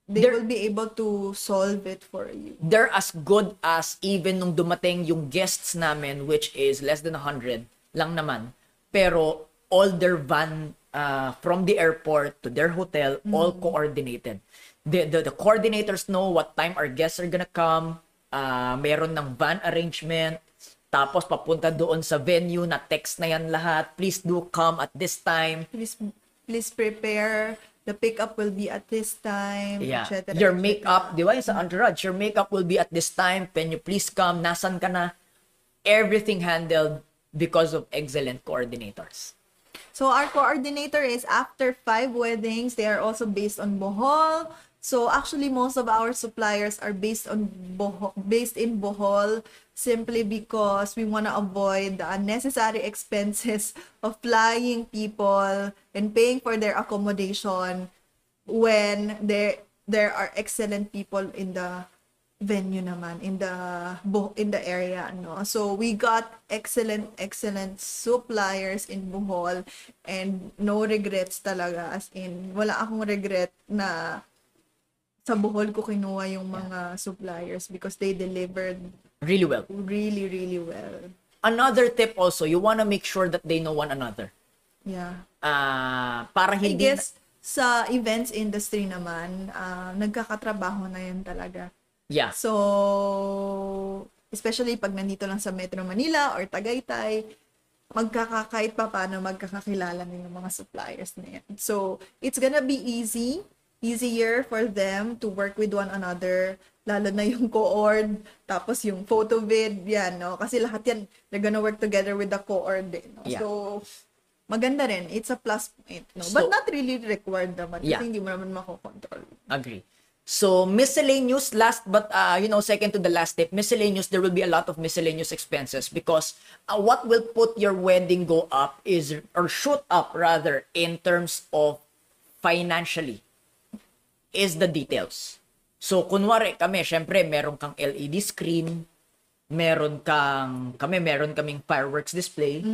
B: they
A: There-
B: will be able to solve it for you.
A: They're as good as even nung dumating yung guests namin, which is less than 100 lang naman. Pero all their van uh, from the airport to their hotel, all coordinated. The, the, the coordinators know what time our guests are gonna come. Uh, meron ng van arrangement. Tapos papunta doon sa venue na text na yan lahat. Please do come at this time.
B: Please please prepare. The pickup will be at this time,
A: Yeah.
B: etc.
A: Your
B: etc.
A: makeup, di ba? Sa entourage, your makeup will be at this time. Can you please come? Nasan ka na? Everything handled because of excellent coordinators.
B: So our coordinator is after five weddings. They are also based on Bohol. So actually most of our suppliers are based on Bohol, based in Bohol simply because we want to avoid the unnecessary expenses of flying people and paying for their accommodation when there there are excellent people in the venue naman in the in the area no? So we got excellent excellent suppliers in Bohol and no regrets talaga as in wala akong regret na sa Bohol ko kinuha yung mga suppliers because they delivered
A: Really well.
B: really really well.
A: Another tip also, you want to make sure that they know one another.
B: yeah.
A: Ah, para
B: I
A: hindi
B: guess sa events industry naman ah, nagkakatrabaho na yun talaga
A: yeah.
B: So, especially pag nandito lang sa Metro Manila or Tagaytay, magkakakait pa paano magkakakilala yung mga suppliers na yan. So, it's gonna be easy, easier for them to work with one another, lalo na yung co-ord, tapos yung photo vid, yan, no? Kasi lahat yan, they're gonna work together with the co-ord, eh, no?
A: Yeah.
B: So, maganda rin. It's a plus point, no?
A: So-
B: But not really required naman, kasi
A: Yeah.
B: hindi mo naman makokontrol.
A: Agree. So, miscellaneous, last but, uh, you know, second to the last tip, miscellaneous, there will be a lot of miscellaneous expenses because uh, what will put your wedding go up is, or shoot up rather, in terms of financially, is the details. So, kunwari kami, syempre, meron kang LED screen, meron kang, kami, meron kaming fireworks display,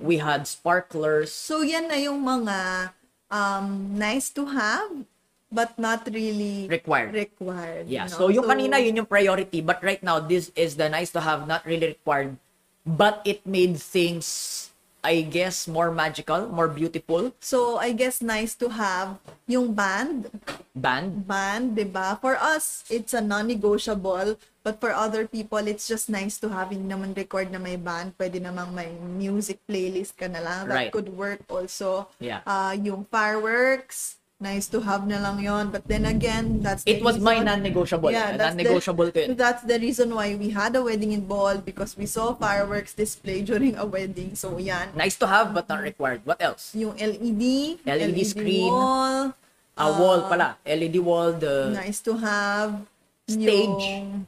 A: we had sparklers,
B: So, yan na yung mga um, nice to have, but not really
A: required.
B: required.
A: Yeah.
B: no?
A: So yung kanina yun yung priority but right now this is the nice to have not really required but it made things I guess more magical, more beautiful.
B: So, I guess nice to have yung band.
A: Band.
B: Band, di ba? For us, it's a non-negotiable. But for other people, it's just nice to have. Hindi naman record na may band. Pwede namang may music playlist ka na lang.
A: Right.
B: That could work also.
A: Yeah.
B: Uh, yung fireworks, nice to have na lang yon But then again, that's the
A: It was my
B: reason-
A: non-negotiable.
B: Yeah, that's
A: non-negotiable ko
B: the,
A: yun.
B: That's the reason why we had a wedding in Bohol because we saw fireworks display during a wedding. So, yan.
A: Nice to have but not required. What else?
B: Yung LED,
A: LED screen.
B: wall,
A: A wall pala. LED wall, the
B: nice to have.
A: Stage.
B: Yung,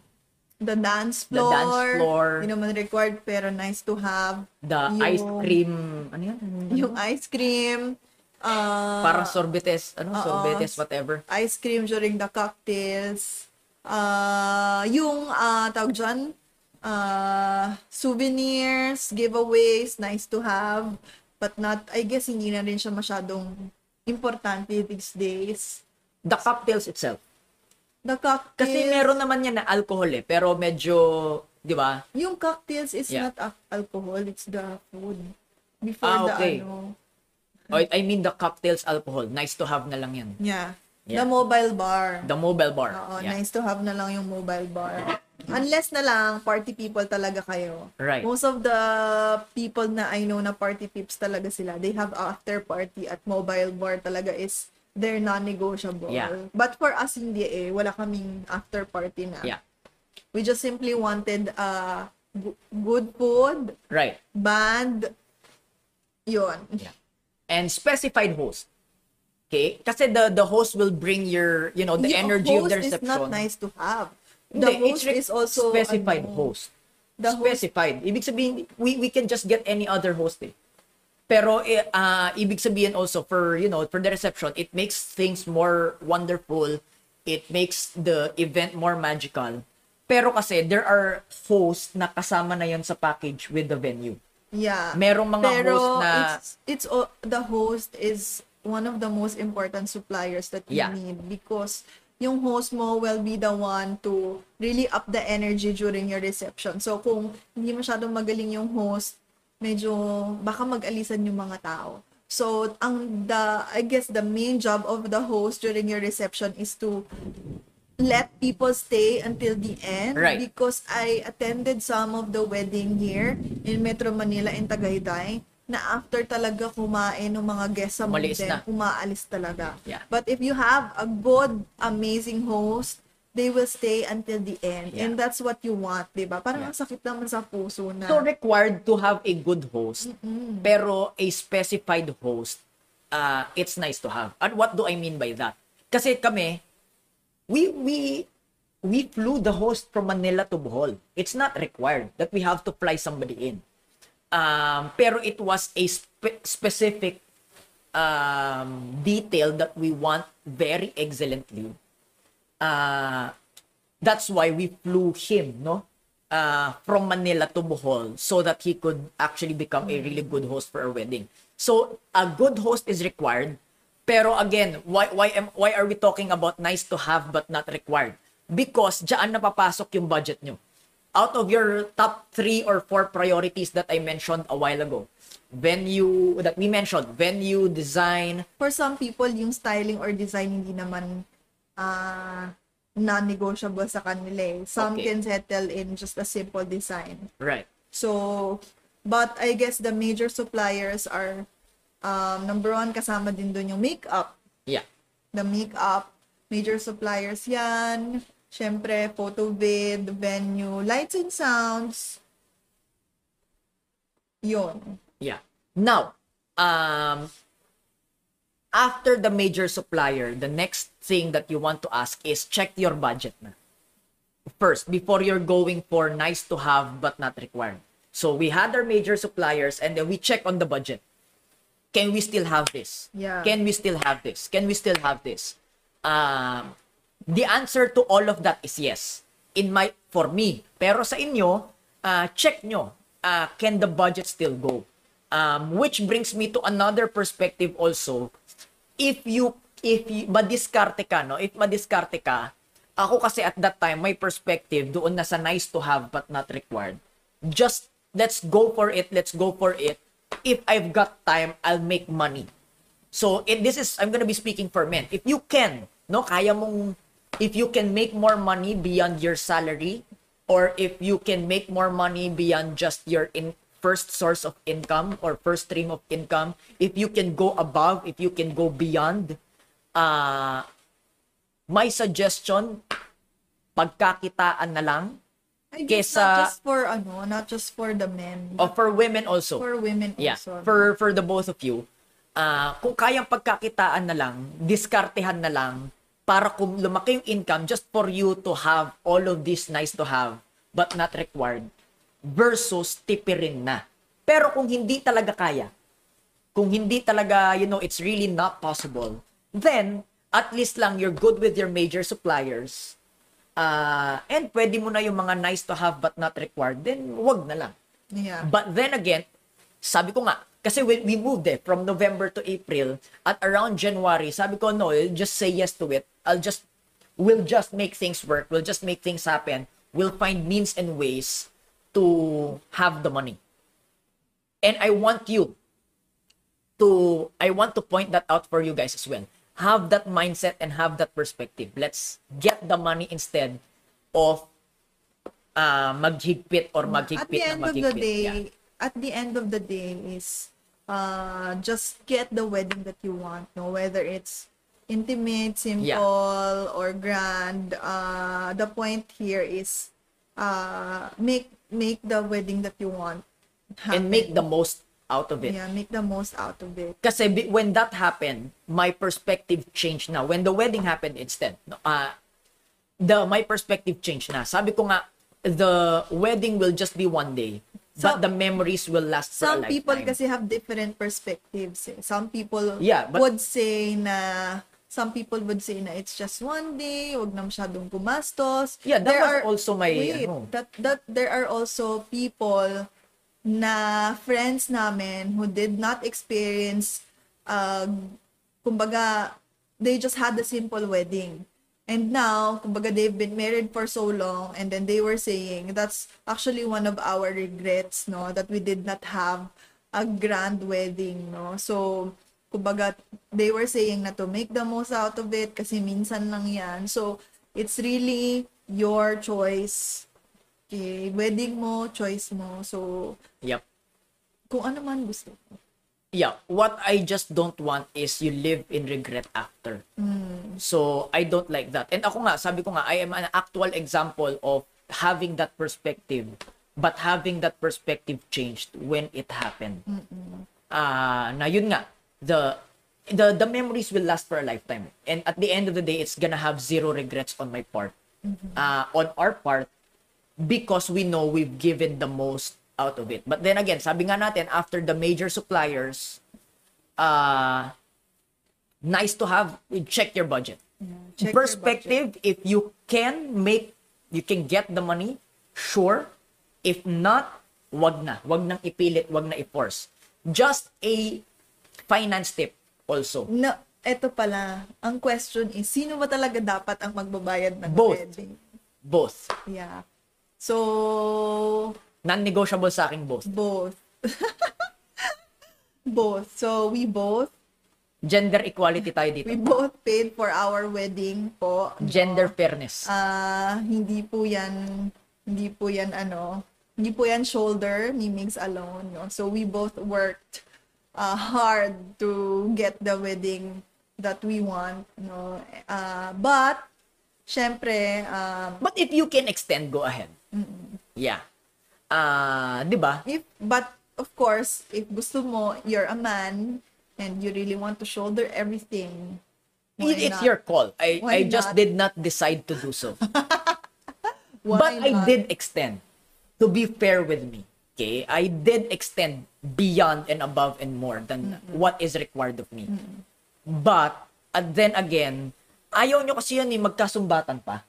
B: the dance
A: The
B: floor.
A: dance floor.
B: Hindi naman required pero nice to have.
A: the
B: Yung-
A: ice cream, ano yan?
B: Yung ice cream. Uh,
A: Parang sorbetes, ano,
B: oo.
A: sorbetes, whatever.
B: ice cream during the cocktails. Uh, yung uh, tawag dyan, uh, souvenirs, giveaways, nice to have. But not, I guess hindi na rin siya masyadong importante these days.
A: The cocktails itself.
B: The cocktails,
A: Kasi meron naman yan na alcohol eh, pero medyo, di ba?
B: yung cocktails is
A: Yeah.
B: not al- alcohol, it's the food. Before
A: Ah, okay.
B: the ano,
A: Oh, I mean the cocktails alcohol. Nice to have na lang yan.
B: yeah.
A: Yeah.
B: The mobile bar.
A: The mobile bar.
B: Oo,
A: yeah.
B: nice to have na lang yung mobile bar. Unless na lang, party people talaga kayo.
A: Right.
B: Most of the people na I know na party peeps talaga sila, they have after party at mobile bar talaga is they're non-negotiable.
A: Yeah.
B: But for us, hindi eh. Wala kaming after party na.
A: Yeah.
B: We just simply wanted uh, good food,
A: Right.
B: band, yun.
A: Yeah. And specified host. Okay? Kasi the the host will bring your, you know, the
B: Yung
A: energy of the
B: host
A: reception.
B: is not nice to have. The
A: Hindi,
B: host is also
A: specified
B: ano,
A: host.
B: The host
A: specified. Ibig sabihin, we we can just get any other host eh. Pero ah, ibig sabihin also for, you know, for the reception, it makes things more wonderful. It makes the event more magical. Pero kasi there are hosts na kasama na yon sa package with the venue.
B: Yeah.
A: Merong mga
B: Pero
A: host na
B: it's, it's o- the host is one of the most important suppliers that you
A: Yeah.
B: need because yung host mo will be the one to really up the energy during your reception. So kung hindi masyadong magaling yung host, medyo baka mag-alisan yung mga tao. So ang the I guess the main job of the host during your reception is to let people stay until the end
A: Right.
B: because I attended some of the wedding here in Metro Manila in Tagaytay na after talaga kumain ng mga guests sa
A: na.
B: umaalis talaga.
A: Yeah.
B: But if you have a good, amazing host, they will stay until the end.
A: Yeah.
B: And that's what you want, di ba? Parang
A: Yeah.
B: ang sakit naman sa puso na.
A: so required to have a good host. Pero a specified host, uh, it's nice to have. And what do I mean by that? Kasi kami, we we we flew the host from Manila to Bohol. It's not required that we have to fly somebody in. Um, pero it was a spe- specific um, detail that we want very excellently. Uh, that's why we flew him, no? Uh, from Manila to Bohol so that he could actually become a really good host for our wedding. So, a good host is required. Pero again, why why am why are we talking about nice to have but not required? Because diyan napapasok yung budget nyo. Out of your top three or four priorities that I mentioned a while ago, venue that we mentioned, venue, design,
B: For some people, yung styling or design hindi naman ah non-negotiable sa kanila eh. Some
A: Okay.
B: can settle in just a simple design.
A: right?
B: So, but I guess the major suppliers are um, number one, kasama din doon yung makeup.
A: Yeah.
B: The makeup, major suppliers yan. Siyempre, photo vid, venue, lights and sounds. Yun.
A: Yeah. Now, um, after the major supplier, the next thing that you want to ask is check your budget na. First, before you're going for nice to have but not required. So we had our major suppliers and then we check on the budget. Can we still have this?
B: Yeah.
A: Can we still have this? Can we still have this? Um, the answer to all of that is yes. In my for me. Pero sa inyo, uh, check nyo. Uh, can the budget still go? Um, which brings me to another perspective also. If you if you, madiskarte ka, no? If madiskarte ka, ako kasi at that time, my perspective doon na sa nice to have but not required. Just, let's go for it, let's go for it. If I've got time, I'll make money. So, it, this is, I'm gonna be speaking for men. If you can, no, kaya mong, if you can make more money beyond your salary, or if you can make more money beyond just your in, first source of income or first stream of income, if you can go above, if you can go beyond, uh, my suggestion, pagkakitaan na lang,
B: I guess
A: Kesa-
B: not just for ano, not just for the men, but
A: for women also.
B: for women
A: Yeah,
B: also.
A: for for the both of you, ah kung kayang pagkakitaan na lang, diskartehan na lang para kung lumaki yung income just for you to have all of this nice to have but not required versus tipirin na. Pero kung hindi talaga kaya, kung hindi talaga, you know, it's really not possible, then at least lang you're good with your major suppliers. Uh, and pwede mo na yung mga nice to have but not required, then wag na lang.
B: yeah.
A: But then again, sabi ko nga, kasi we, we moved eh, from November to April, at around January, sabi ko, no, I'll just say yes to it. I'll just, we'll just make things work. We'll just make things happen. We'll find means and ways to have the money. And I want you to, I want to point that out for you guys as well. Have that mindset and have that perspective. Let's get the money instead of uh, maghigpit or
B: at
A: maghigpit
B: the
A: na
B: end of the day,
A: Yeah.
B: at the end of the day is uh just get the wedding that you want, no whether it's intimate, simple or grand. Uh the point here is uh make make the wedding that you want
A: and make the most out of it.
B: yeah, make the most out of it.
A: Kasi when that happened, my perspective changed na. When the wedding happened instead, uh, the my perspective changed na. Sabi ko nga, the wedding will just be one day, but
B: Some-
A: the memories will last for
B: Some
A: a
B: people kasi have different perspectives. Eh. Some people
A: Yeah, but-
B: would say na some people would say na it's just one day, wag na masyadong gumastos.
A: Yeah, that
B: There
A: was
B: are-
A: also my,
B: wait,
A: ano.
B: that that there are also people na friends namin who did not experience uh, kumbaga they just had a simple wedding. And now, kumbaga they've been married for so long and then they were saying that's actually one of our regrets, no, that we did not have a grand wedding, no. So, kumbaga they were saying na to make the most out of it kasi minsan lang 'yan. So, it's really your choice. Okay, wedding mo, choice mo. So,
A: Yep.
B: kung ano man gusto. mo.
A: Yeah, what I just don't want is you live in regret after.
B: Mm.
A: So, I don't like that. And ako nga, sabi ko nga, I am an actual example of having that perspective, but having that perspective changed when it happened. Ah, na yun nga, the the the memories will last for a lifetime. And at the end of the day, it's gonna have zero regrets on my part, uh, on our part, because we know we've given the most out of it. But then again, sabi nga natin, after the major suppliers, uh, nice to have, check your budget.
B: check your
A: Perspective, if you can make, you can get the money, sure. If not, wag na. Wag nang ipilit, wag na i-force. Just a finance tip also.
B: No, eto pala. Ang question is, sino ba talaga dapat ang magbabayad ng
A: Both.
B: wedding?
A: Both.
B: Yeah. So,
A: Non-negotiable sa akin both.
B: both. both. So, we both,
A: Gender equality tayo dito.
B: we both paid for our wedding po.
A: Gender fairness.
B: Ah, hindi po yan, hindi po yan ano, hindi po yan shoulder ni Migs alone, no? So, we both worked uh, hard to get the wedding that we want, no? Uh, but, syempre, um,
A: But if you can extend, go ahead. Yeah. Ah, 'di ba?
B: if, but, of course, if gusto mo, you're a man, and you really want to shoulder everything,
A: It's
B: not?
A: your call. I
B: Why
A: I just
B: not?
A: did not decide to do so. But I
B: not?
A: did extend. To be fair with me, okay? I did extend beyond and above and more than what is required of me. But and then again, ayaw nyo kasi yan eh, magkasumbatan pa.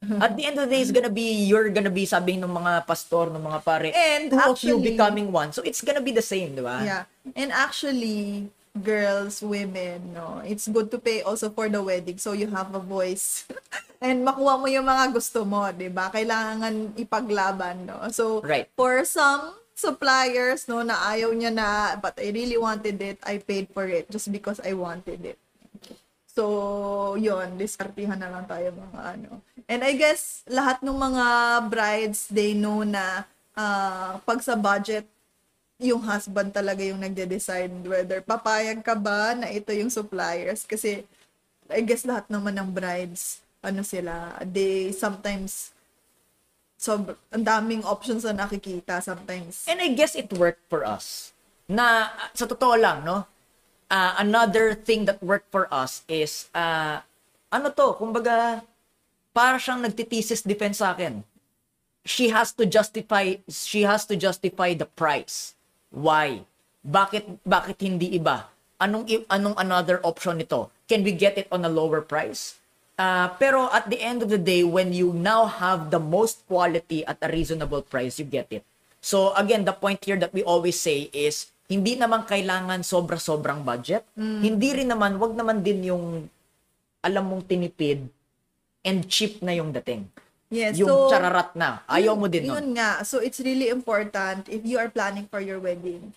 A: At the end of the day, it's gonna be, you're gonna be sabihin ng mga pastor, ng mga pare,
B: And
A: two of you
B: actually-
A: becoming one. So it's gonna be the same, di ba?
B: Yeah. And actually, girls, women, no, it's good to pay also for the wedding so you have a voice. And makuha mo yung mga gusto mo, 'di ba? Kailangan ipaglaban, no. So,
A: Right.
B: for some suppliers, no, na ayaw niya na, but I really wanted it, I paid for it just because I wanted it. So, yun, diskartihan na lang tayo mga ano. And I guess, lahat ng mga brides, they know na ah, pag sa budget, yung husband talaga yung nagde-decide whether papayag ka ba na ito yung suppliers. Kasi, I guess lahat naman ng brides, ano sila, they sometimes, so, ang daming options na nakikita sometimes.
A: And I guess it worked for us. Na, uh, sa totoo lang, no? Uh, another thing that worked for us is, uh, ano to, kumbaga, para siyang nagtitesis defense sa akin. She has to justify, she has to justify the price. Why? Bakit, bakit hindi iba? Anong, anong another option nito? Can we get it on a lower price? Uh, pero at the end of the day, when you now have the most quality at a reasonable price, you get it. So again, the point here that we always say is, hindi naman kailangan sobra-sobrang budget. Hindi rin naman, wag naman din yung alam mong tinipid and cheap na yung dating.
B: Yes,
A: yung
B: so,
A: chararat na. Ayaw mo din nun.
B: Yun nga. So, it's really important if you are planning for your wedding.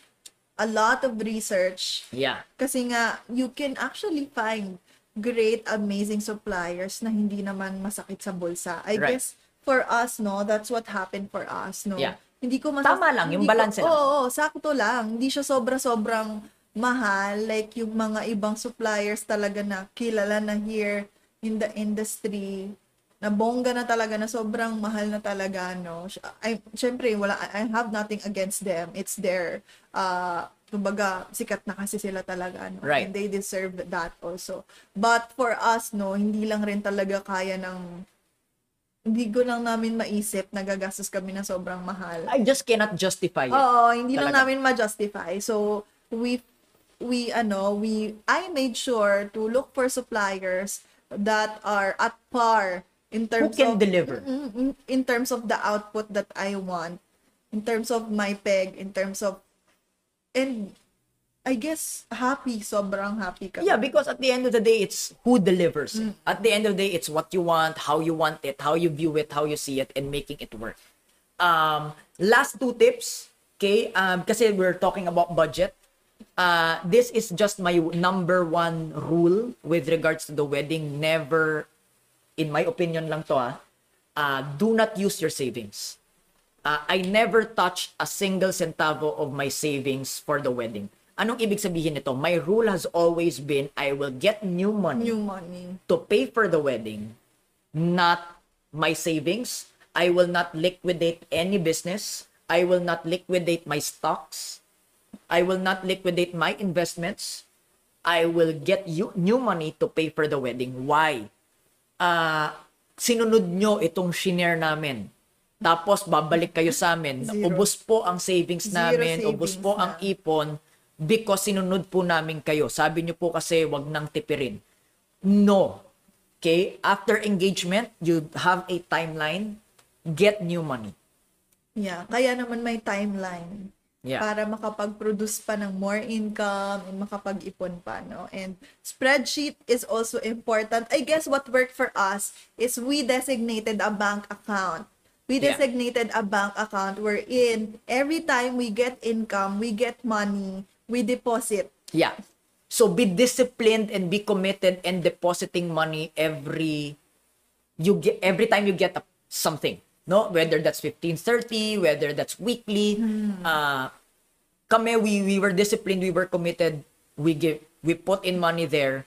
B: A lot of research.
A: Yeah.
B: Kasi nga, you can actually find great, amazing suppliers na hindi naman masakit sa bulsa. I
A: Right.
B: guess, for us, no, that's what happened for us, no?
A: Yeah.
B: Hindi ko
A: Tama lang, yung
B: hindi ko-
A: balance lang.
B: Oo, oo, sakto lang. Hindi siya sobra-sobrang mahal. Like, yung mga ibang suppliers talaga na kilala na here in the industry na bongga na talaga na sobrang mahal na talaga no I syempre wala I have nothing against them it's their uh kumbaga sikat na kasi sila talaga no
A: Right.
B: and they deserve that also but for us no hindi lang rin talaga kaya ng hindi ko lang namin maisip na gagastos kami ng sobrang mahal
A: I just cannot justify it.
B: Oo, hindi lang
A: Talaga.
B: namin ma-justify. So, we, we, ano, we, I made sure to look for suppliers that are at par in
A: Who
B: terms
A: can
B: of,
A: deliver?
B: Mm, mm, in terms of the output that I want, in terms of my peg, in terms of, and I guess happy, sobrang happy kami.
A: Yeah, because at the end of the day, it's who delivers. it. At the end of the day, it's what you want, how you want it, how you view it, how you see it, and making it work. Um, last two tips, okay? Um, kasi we're talking about budget. Uh, this is just my number one rule with regards to the wedding. Never, in my opinion lang to ah, uh, do not use your savings. Uh, I never touch a single centavo of my savings for the wedding. Anong ibig sabihin nito? My rule has always been I will get new money
B: New money.
A: to pay for the wedding, not my savings. I will not liquidate any business. I will not liquidate my stocks. I will not liquidate my investments. I will get you new money to pay for the wedding. Why? Ah, sinunod nyo itong shinare namin. Tapos babalik kayo sa amin.
B: Zero.
A: Ubus po ang savings
B: Zero
A: namin, ubus
B: savings
A: po
B: na.
A: ang ipon because sinunod po namin kayo. Sabi nyo po kasi wag nang tipirin. No. Okay? After engagement, you have a timeline. Get new money.
B: Yeah, kaya naman may timeline.
A: Yeah.
B: Para makapag-produce pa ng more income and makapag-ipon pa, no? And spreadsheet is also important. I guess what worked for us is we designated a bank account. We
A: Yeah.
B: designated a bank account wherein every time we get income, we get money, we deposit.
A: Yeah. So be disciplined and be committed and depositing money every you get every time you get a, something. No, whether that's 1530, whether that's weekly. Uh kami we we were disciplined, we were committed. We give we put in money there.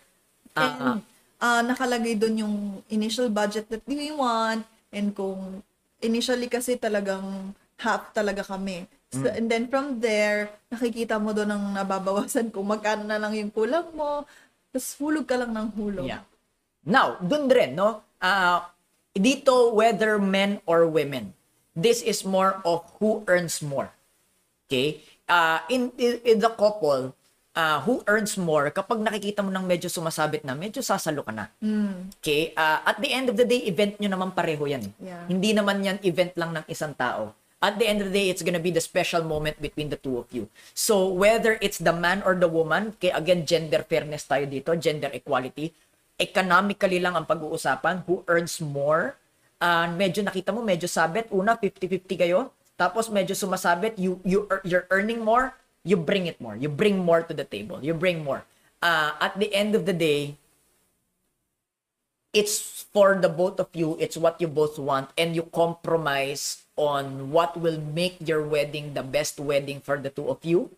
A: Uh,
B: And ah, nakalagay doon yung initial budget that we want and kung initially kasi talagang half talaga kami. So,
A: Mm.
B: And then from there, nakikita mo doon ang nababawasan kung magkano na lang yung kulang mo. Tapos hulog ka lang ng hulog.
A: Yeah. Now, dun rin, no? Ah, dito, whether men or women, this is more of who earns more. Okay? Ah, in, in, in the couple, ah, who earns more, kapag nakikita mo nang medyo sumasabit na, medyo sasalo ka na. Okay? Ah, at the end of the day, event nyo naman pareho yan.
B: Yeah.
A: Hindi naman yan event lang ng isang tao. At the end of the day, it's gonna be the special moment between the two of you. So, whether it's the man or the woman, kaya again, gender fairness tayo dito, gender equality, economically lang ang pag-uusapan, who earns more, ah, medyo nakita mo, medyo sabit, una, 50-50 kayo, tapos medyo sumasabit, you, you, you're earning more, you bring it more. You bring more to the table. You bring more. Ah, at the end of the day, it's for the both of you it's what you both want and you compromise on what will make your wedding the best wedding for the two of you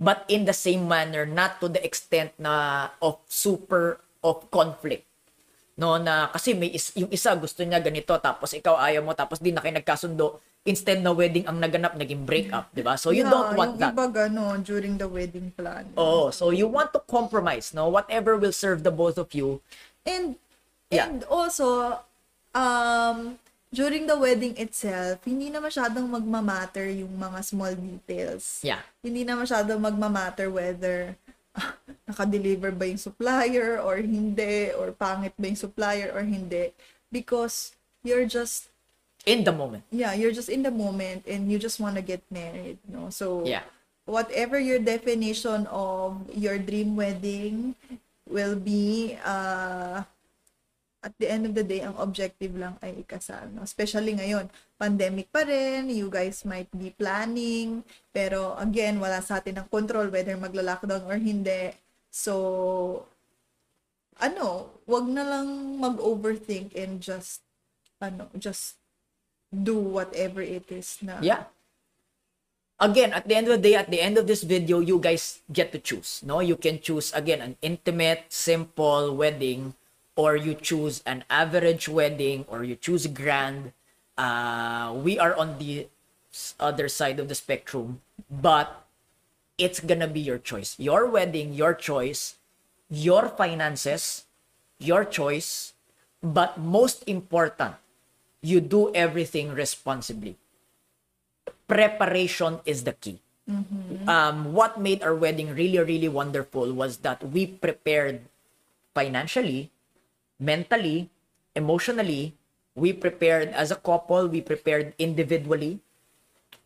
A: but in the same manner not to the extent na of super of conflict. No na kasi may is, yung isa gusto niya ganito tapos ikaw ayaw mo tapos di na kayo nagkasundo instead na wedding ang naganap naging breakup di ba? So you
B: Yeah,
A: don't want
B: yung
A: that.
B: iba gano'n during the wedding plan.
A: oh so you want to compromise no? Whatever will serve the both of you.
B: And
A: Yeah.
B: and also um during the wedding itself, hindi na masyadong magmamatter yung mga small details.
A: yeah
B: Hindi na masyadong magmamatter whether ah, naka-deliver ba yung supplier or hindi or pangit ba yung supplier or hindi because you're just
A: in the moment
B: yeah, you're just in the moment and you just want to get married, no? So
A: Yeah.
B: whatever your definition of your dream wedding will be uh at the end of the day ang objective lang ay ikasal no especially ngayon pandemic pa rin you guys might be planning pero again wala sa atin ang control whether magla-lockdown or hindi so ano wag na lang mag-overthink and just ano just do whatever it is na
A: Yeah. Again, at the end of the day, at the end of this video, you guys get to choose. No, you can choose again an intimate, simple wedding, or you choose an average wedding, or you choose grand. Uh, we are on the other side of the spectrum, but it's gonna be your choice. Your wedding, your choice, your finances, your choice, but most important, you do everything responsibly. Preparation is the key. Um, what made our wedding really, really wonderful was that we prepared financially, mentally, emotionally. We prepared as a couple. We prepared individually.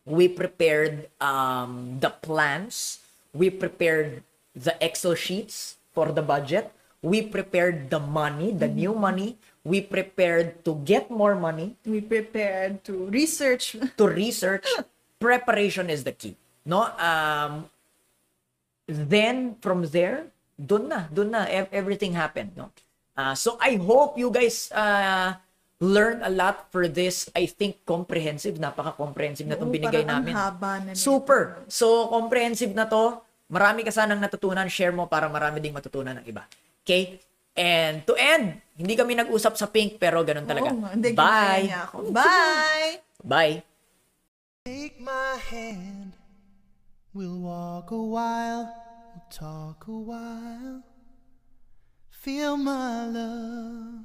A: We prepared um, the plans. We prepared the Excel sheets for the budget. We prepared the money, the new money. We prepared to get more money,
B: we prepared to research
A: to research. Preparation is the key. No? Um, then, from there, dun na, dun na, ev- everything happened. No? Uh, so, I hope you guys uh, learn a lot for this, I think, comprehensive, napaka-comprehensive na itong binigay namin.
B: haba na.
A: Super. So, comprehensive na to. Marami ka sanang natutunan. Share mo para marami ding matutunan ng iba. Okay? And to end, hindi kami nag-usap sa pink, pero ganun talaga.
B: Oo hindi,
A: Bye!
B: Bye!
A: Bye!
C: Take my hand, we'll walk a while, we'll talk a while. Feel my love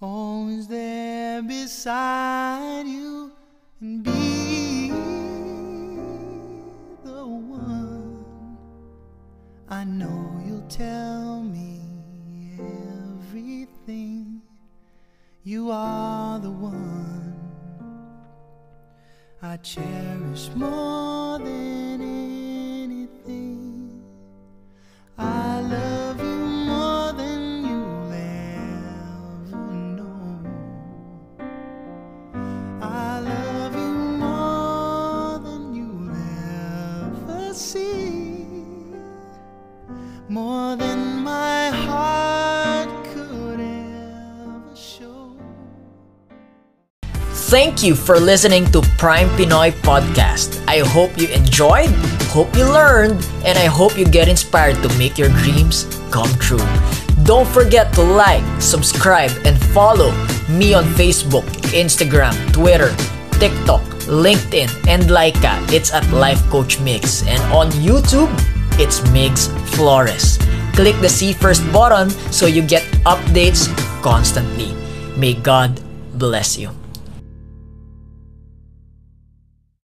C: always there beside you and be the one. I know you'll tell me everything. You are the one I cherish more than anything. I love you
A: Thank you for listening to Prime Pinoy Podcast. I hope you enjoyed, hope you learned, and I hope you get inspired to make your dreams come true. Don't forget to like, subscribe, and follow me on Facebook, Instagram, Twitter, TikTok, LinkedIn, and Laika. It's at Life Coach Mix. And on YouTube, it's Mix Flores. Click the See First button so you get updates constantly. May God bless you.